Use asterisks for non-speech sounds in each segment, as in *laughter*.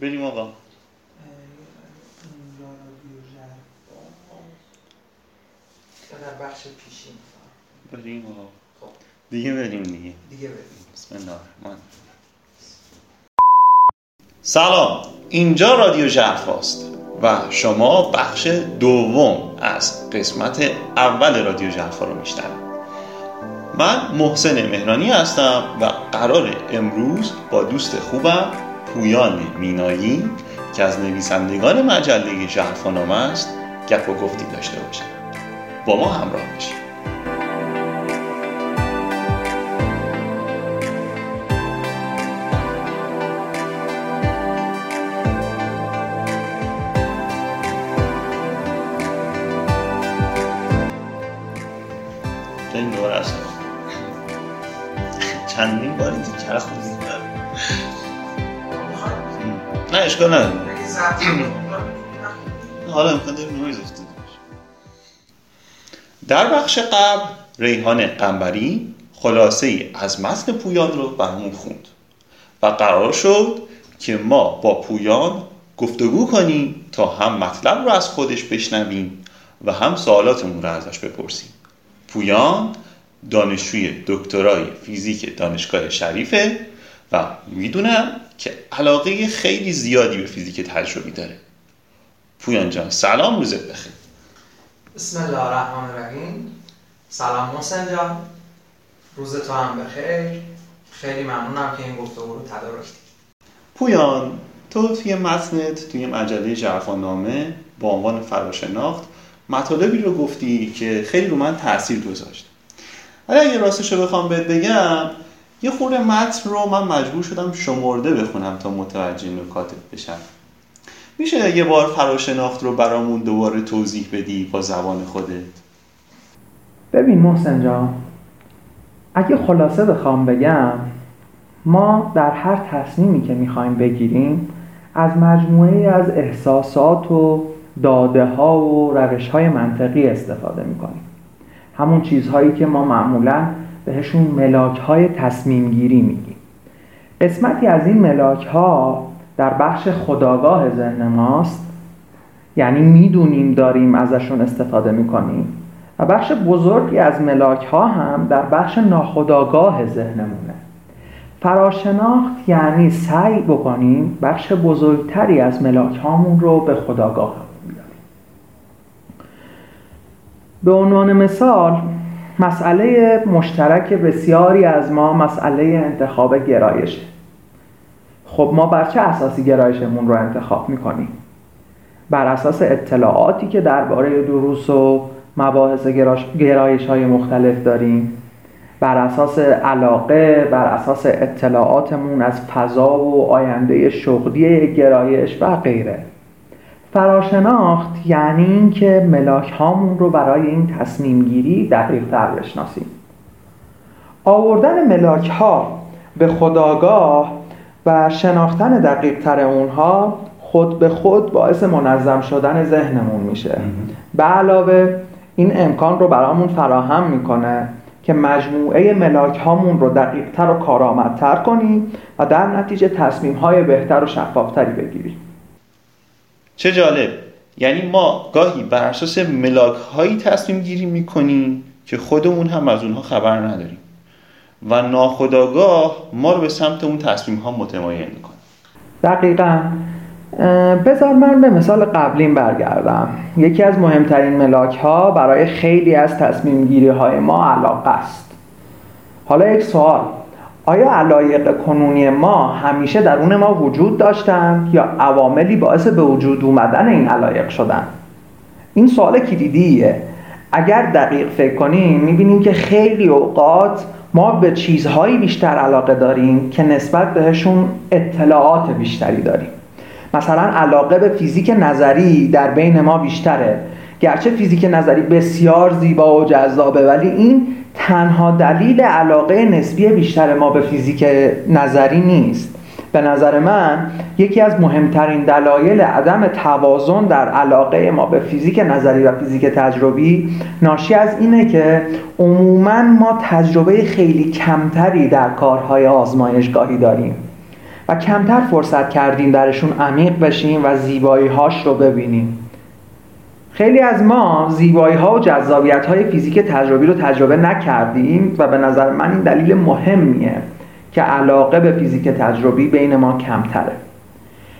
بریم آقا. بخش پیشین بریم آقا. خب. دیگه بریم دیگه. دیگه بریم. بسم الله الرحمن سلام. اینجا رادیو ژرفاست و شما بخش دوم از قسمت اول رادیو ژرفا رو میشنوید. من محسن مهرانی هستم و قرار امروز با دوست خوبم پویان مینایی که از نویسندگان مجله ژرفانامه است گپ و گفتی داشته باشم با ما همراه باشید. چندین بار این چرخ بودیم نه اشکال اگه ضبط کنیم، *clears throat* حالا امکان داره نویز افتاده در بخش قبل ریحان قنبری خلاصه ای از متن پویان رو برامون خوند و قرار شد که ما با پویان گفتگو کنیم تا هم مطلب رو از خودش بشنویم و هم سوالاتمون رو ازش بپرسیم. پویان دانشجوی دکترای فیزیک دانشگاه شریفه و می‌دونم که علاقه خیلی زیادی به فیزیک تجربی داره. پویان جان سلام روزت بخیر. بسم الله الرحمن الرحیم. سلام محسن جان. روز تو هم بخیر. خیلی ممنونم که این گفتگو رو تدارک پویان تو توی متنت توی مجله ژرفانامه با عنوان فراشناخت مطالبی رو گفتی که خیلی رو من تاثیر گذاشت. ولی اگه راستش رو بخوام بهت بگم یه خورده متن رو من مجبور شدم شمرده بخونم تا متوجه نکاتت بشم. میشه یه بار فراشناخت رو برامون دوباره توضیح بدی با زبان خودت؟ ببین محسن جان اگه خلاصه بخوام بگم ما در هر تصمیمی که می‌خوایم بگیریم از مجموعه از احساسات و داده ها و روش های منطقی استفاده می‌کنیم. همون چیزهایی که ما معمولا بهشون ملاک های تصمیم گیری میگیم. قسمتی از این ملاک ها در بخش خداگاه ذهن ماست یعنی می‌دونیم داریم ازشون استفاده می‌کنیم. و بخش بزرگی از ملاک ها هم در بخش ناخداگاه ذهنمونه. فراشناخت یعنی سعی بکنیم بخش بزرگتری از ملاک هامون رو به خداگاه بیاریم. به عنوان مثال مسئله مشترک بسیاری از ما مسئله انتخاب گرایشه. خب ما بر چه اساسی گرایشمون رو انتخاب می‌کنیم؟ بر اساس اطلاعاتی که درباره دروس و مباحث گرایش های مختلف داریم. بر اساس علاقه بر اساس اطلاعاتمون از فضا و آینده شغلی گرایش و غیره. فراشناخت یعنی اینکه ملاک هامون رو برای این تصمیم گیری دقیق تر بشناسیم. آوردن ملاک ها به خداگاه و شناختن دقیق تر اونها خود به خود باعث منظم شدن ذهنمون میشه. به علاوه این امکان رو برامون فراهم می‌کنه که مجموعه ملاک هامون رو دقیق تر و کارآمدتر کنیم و در نتیجه تصمیم های بهتر و شفافتری بگیریم چه جالب. یعنی ما گاهی بر اساس ملاک هایی تصمیم گیری می‌کنیم که خودمون هم از اونها خبر نداریم. و ناخداگاه ما رو به سمت اون تصمیم ها متمایل می‌کنه. دقیقا. بذار من به مثال قبلیم برگردم. یکی از مهمترین ملاک ها برای خیلی از تصمیم گیری های ما علاقه است. حالا یک سوال. آیا علایق کنونی ما همیشه درون ما وجود داشتند یا عواملی باعث به وجود اومدن این علایق شدن؟ این سوال کلیدیه. اگر دقیق فکر کنیم می‌بینیم که خیلی اوقات ما به چیزهایی بیشتر علاقه داریم که نسبت بهشون اطلاعات بیشتری داریم. مثلا علاقه به فیزیک نظری در بین ما بیشتره. گرچه فیزیک نظری بسیار زیبا و جذابه ولی این تنها دلیل علاقه نسبی بیشتر ما به فیزیک نظری نیست. به نظر من یکی از مهمترین دلایل عدم توازن در علاقه ما به فیزیک نظری و فیزیک تجربی ناشی از اینه که عموما ما تجربه خیلی کمتری در کارهای آزمایشگاهی داریم و کمتر فرصت کردیم درشون عمیق بشیم و زیبایی هاش رو ببینیم. خیلی از ما زیبایی ها و جذابیت های فیزیک تجربی رو تجربه نکردیم و به نظر من این دلیل مهمیه که علاقه به فیزیک تجربی بین ما کمتره.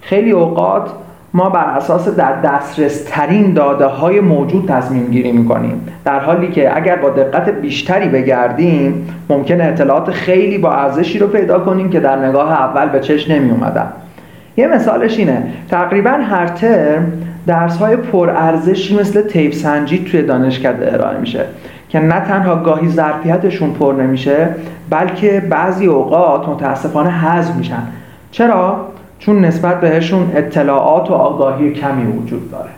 خیلی اوقات ما بر اساس در دسترس ترین داده های موجود تصمیم گیری می کنیم در حالی که اگر با دقت بیشتری بگردیم ممکن اطلاعات خیلی با ارزشی رو پیدا کنیم که در نگاه اول به چشم نمی اومدن یه مثالش اینه. تقریبا هر ترم درس های پرارزشی مثل تیپ سنجی توی دانشکده ارائه میشه که نه تنها گاهی ظرفیتشون پر نمیشه بلکه بعضی اوقات متاسفانه حذف میشن. چرا؟ چون نسبت بهشون اطلاعات و آگاهی کمی وجود داره.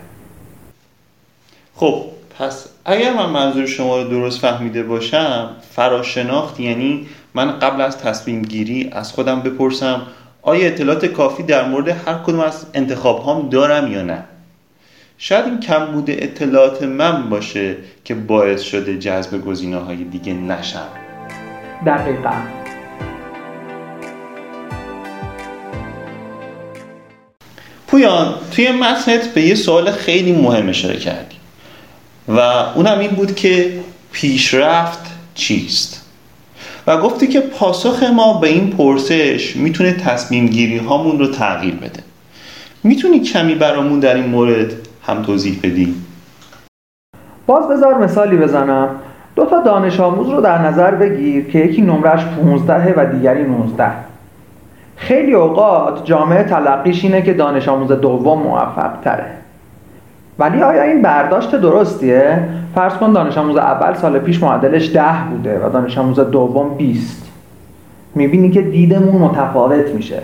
خب پس اگر من منظور شما رو درست فهمیده باشم فراشناخت یعنی من قبل از تصمیم گیری از خودم بپرسم آیا اطلاعات کافی در مورد هر کدوم از انتخاب هام دارم یا نه؟ شاید این کم بوده اطلاعات من باشه که باعث شده جذب گزینه های دیگه نشم. دقیقا. پویان توی متنت به یه سوال خیلی مهم اشاره کردی و اونم این بود که پیشرفت چیست؟ و گفتی که پاسخ ما به این پرسش می‌تونه تصمیم گیری هامون رو تغییر بده. می‌تونی کمی برامون در این مورد هم توضیح بدی؟ باز بذار مثالی بزنم. دو تا دانش آموز رو در نظر بگیر که یکی نمرش 15 و دیگری 19 خیلی اوقات جامعه تلقیش اینه که دانش آموز دوم موفق تره. ولی آیا این برداشت درستیه؟ فرض کن دانش آموز اول سال پیش معدلش ده بوده و دانش آموز دوم 20 می‌بینی که دیدمون متفاوت میشه.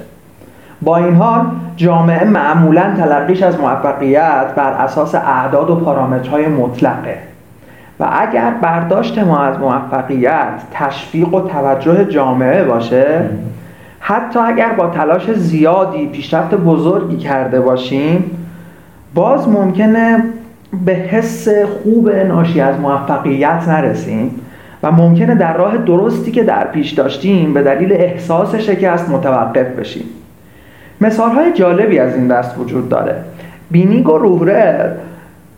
با این حال جامعه معمولا تلقیش از موفقیت بر اساس اعداد و پارامترهای مطلقه. و اگر برداشت ما از موفقیت تشویق و توجه جامعه باشه حتی اگر با تلاش زیادی پیشرفت بزرگی کرده باشیم باز ممکنه به حس خوب ناشی از موفقیت نرسیم و ممکنه در راه درستی که در پیش داشتیم به دلیل احساس شکست متوقف بشیم. مثال های جالبی از این دست وجود داره. بینیگ و روهرر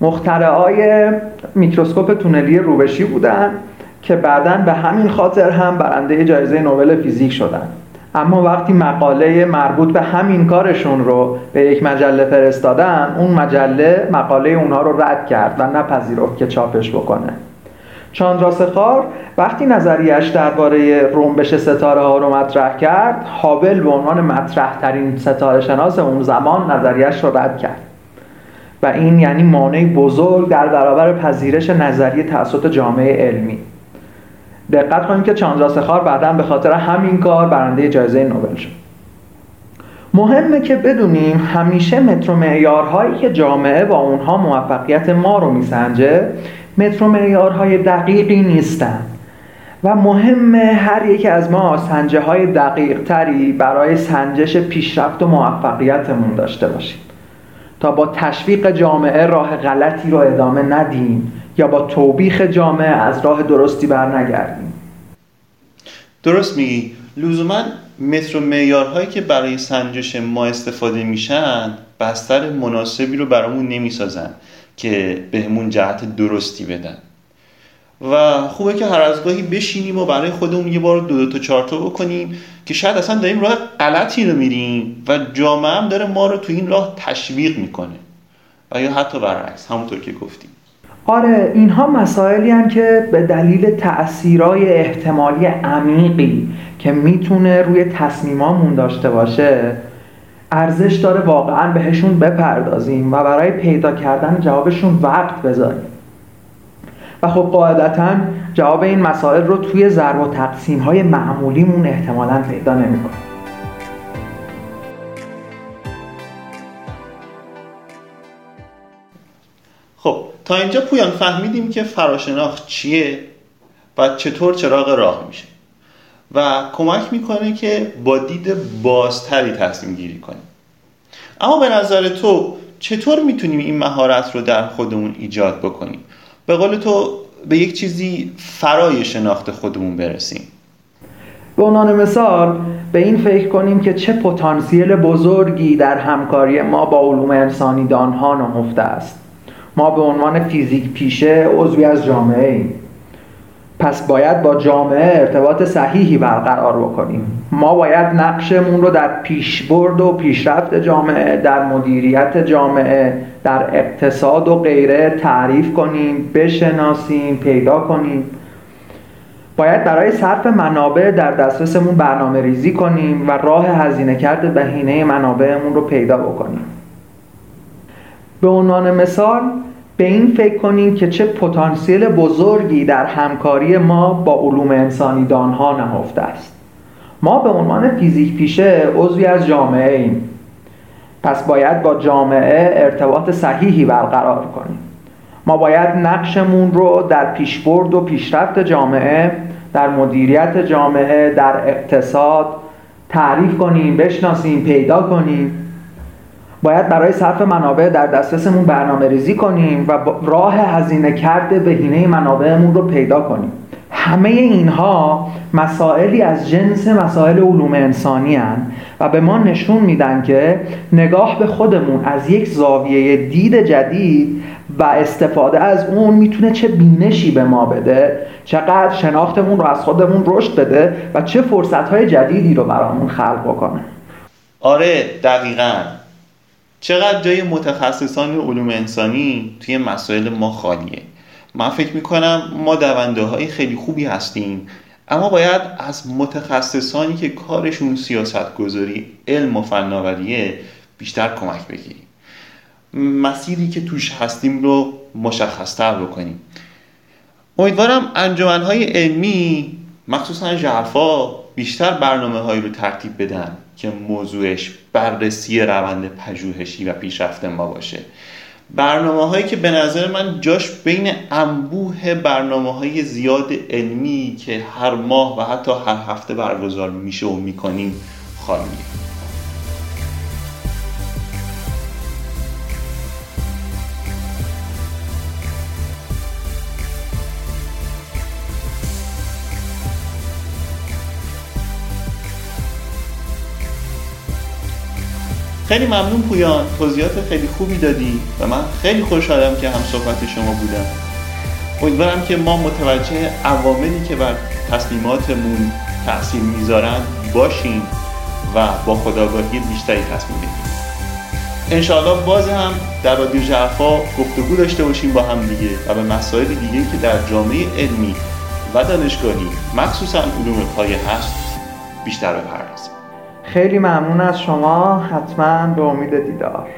مخترعای میکروسکوپ تونلی روبشی بودن که بعدا به همین خاطر هم برنده جایزه نوبل فیزیک شدن. اما وقتی مقاله مربوط به همین کارشون رو به یک مجله فرستادن اون مجله مقاله اونها رو رد کرد و نپذیرفت که چاپش بکنه. چاندراسخار وقتی نظریش درباره رنبش ستاره ها رو مطرح کرد هابل به عنوان مطرح ترین ستاره شناس اون زمان نظریش رو رد کرد. و این یعنی مانعی بزرگ در برابر پذیرش نظریه توسط جامعه علمی. دقت کنید که چاندراسخار بعدا به خاطر همین کار برنده جایزه نوبل شد. مهمه که بدونیم همیشه متر معیارهایی که جامعه با اونها موفقیت ما رو میسنجه متر معیارهای دقیقی نیستن و مهم هر یکی از ما سنجه های دقیق تری برای سنجش پیشرفت و موفقیتمون داشته باشیم. تا با تشویق جامعه راه غلطی رو ادامه ندیم یا با توبیخ جامعه از راه درستی بر نگردیم درست میگی. لزوما متر و معیارهایی که برای سنجش ما استفاده میشن بستر مناسبی رو برامون نمی‌سازن. که بهمون جهت درستی بدن. و خوبه که هر از گاهی بشینیم و برای خودمون یه بار دو دو تا چهار تا بکنیم که شاید اصلا داریم راه غلطی رو میریم و جامعه هم داره ما رو تو این راه تشویق می‌کنه. و یا حتی برعکس همونطور که گفتیم. آره اینها مسائلی هم که به دلیل تأثیرهای احتمالی عمیقی که می‌تونه روی تصمیمامون داشته باشه ارزش داره واقعا بهشون بپردازیم و برای پیدا کردن جوابشون وقت بذاریم. و خب قاعدتا جواب این مسائل رو توی ضرب و تقسیم های معمولیمون احتمالا پیدا نمی‌کنیم. خب تا اینجا پویان فهمیدیم که فراشناخت چیه و چطور چراغ راه میشه. و کمک می‌کنه که با دید بازتری تصمیم گیری کنیم. اما به نظر تو چطور می‌تونیم این مهارت رو در خودمون ایجاد بکنیم؟ به قول تو به یک چیزی فرای شناخت خودمون برسیم. به عنوان مثال به این فکر کنیم که چه پتانسیل بزرگی در همکاری ما با علوم انسانی دانها نهفته است. ما به عنوان فیزیک پیشه عضوی از جامعه ایم. پس باید با جامعه ارتباط صحیحی برقرار بکنیم. ما باید نقشمون رو در پیشبرد و پیشرفت جامعه در مدیریت جامعه در اقتصاد و غیره تعریف کنیم بشناسیم پیدا کنیم. باید برای صرف منابع در دسترسمون برنامه ریزی کنیم و راه هزینه کرد بهینه منابعمون رو پیدا بکنیم. به عنوان مثال به این فکر کنیم که چه پتانسیل بزرگی در همکاری ما با علوم انسانی دانها نهفته است. ما به عنوان فیزیک پیشه عضوی از جامعه ایم. پس باید با جامعه ارتباط صحیحی برقرار کنیم. ما باید نقشمون رو در پیشبرد و پیشرفت جامعه در مدیریت جامعه در اقتصاد تعریف کنیم بشناسیم پیدا کنیم. باید برای صرف منابع در دسترسمون برنامه ریزی کنیم و راه هزینه کرده بهینه منابعمون رو پیدا کنیم. همه اینها مسائلی از جنس مسائل علوم انسانی هن و به ما نشون میدن که نگاه به خودمون از یک زاویه دید جدید و استفاده از اون می‌تونه چه بینشی به ما بده چقدر شناختمون رو از خودمون رشد بده و چه فرصتهای جدیدی رو برامون خلق بکنه. آره دقیقا. چقدر جای متخصصان علوم انسانی توی مسائل ما خالیه. من فکر می‌کنم ما دونده های خیلی خوبی هستیم اما باید از متخصصانی که کارشون سیاست گذاری علم و فناوریه بیشتر کمک بگیریم. مسیری که توش هستیم رو مشخصتر بکنیم. امیدوارم انجمنهای علمی مخصوصا ژرفا بیشتر برنامه هایی رو ترتیب بدن که موضوعش بررسی روند پژوهشی و پیشرفت ما باشه. برنامه هایی که به نظر من جاش بین انبوه برنامه های زیاد علمی که هر ماه و حتی هر هفته برگزار میشه و می‌کنیم خالیه. خیلی ممنون پویان توضیحات خیلی خوبی دادی و من خیلی خوشحالم که هم صحبت شما بودم. امیدوارم که ما متوجه عواملی که بر تصمیماتمون تاثیر می‌ذارن باشیم و با خداگاهی بیشتری تصمیم بگیریم. انشاءالله باز هم در رادیو جرفا گفتگو داشته باشیم با هم دیگه و به مسائل دیگه که در جامعه علمی و دانشگاهی مخصوصا علوم پایه هست بیشتر بپردازیم. خیلی ممنون از شما. حتما به امید دیدار.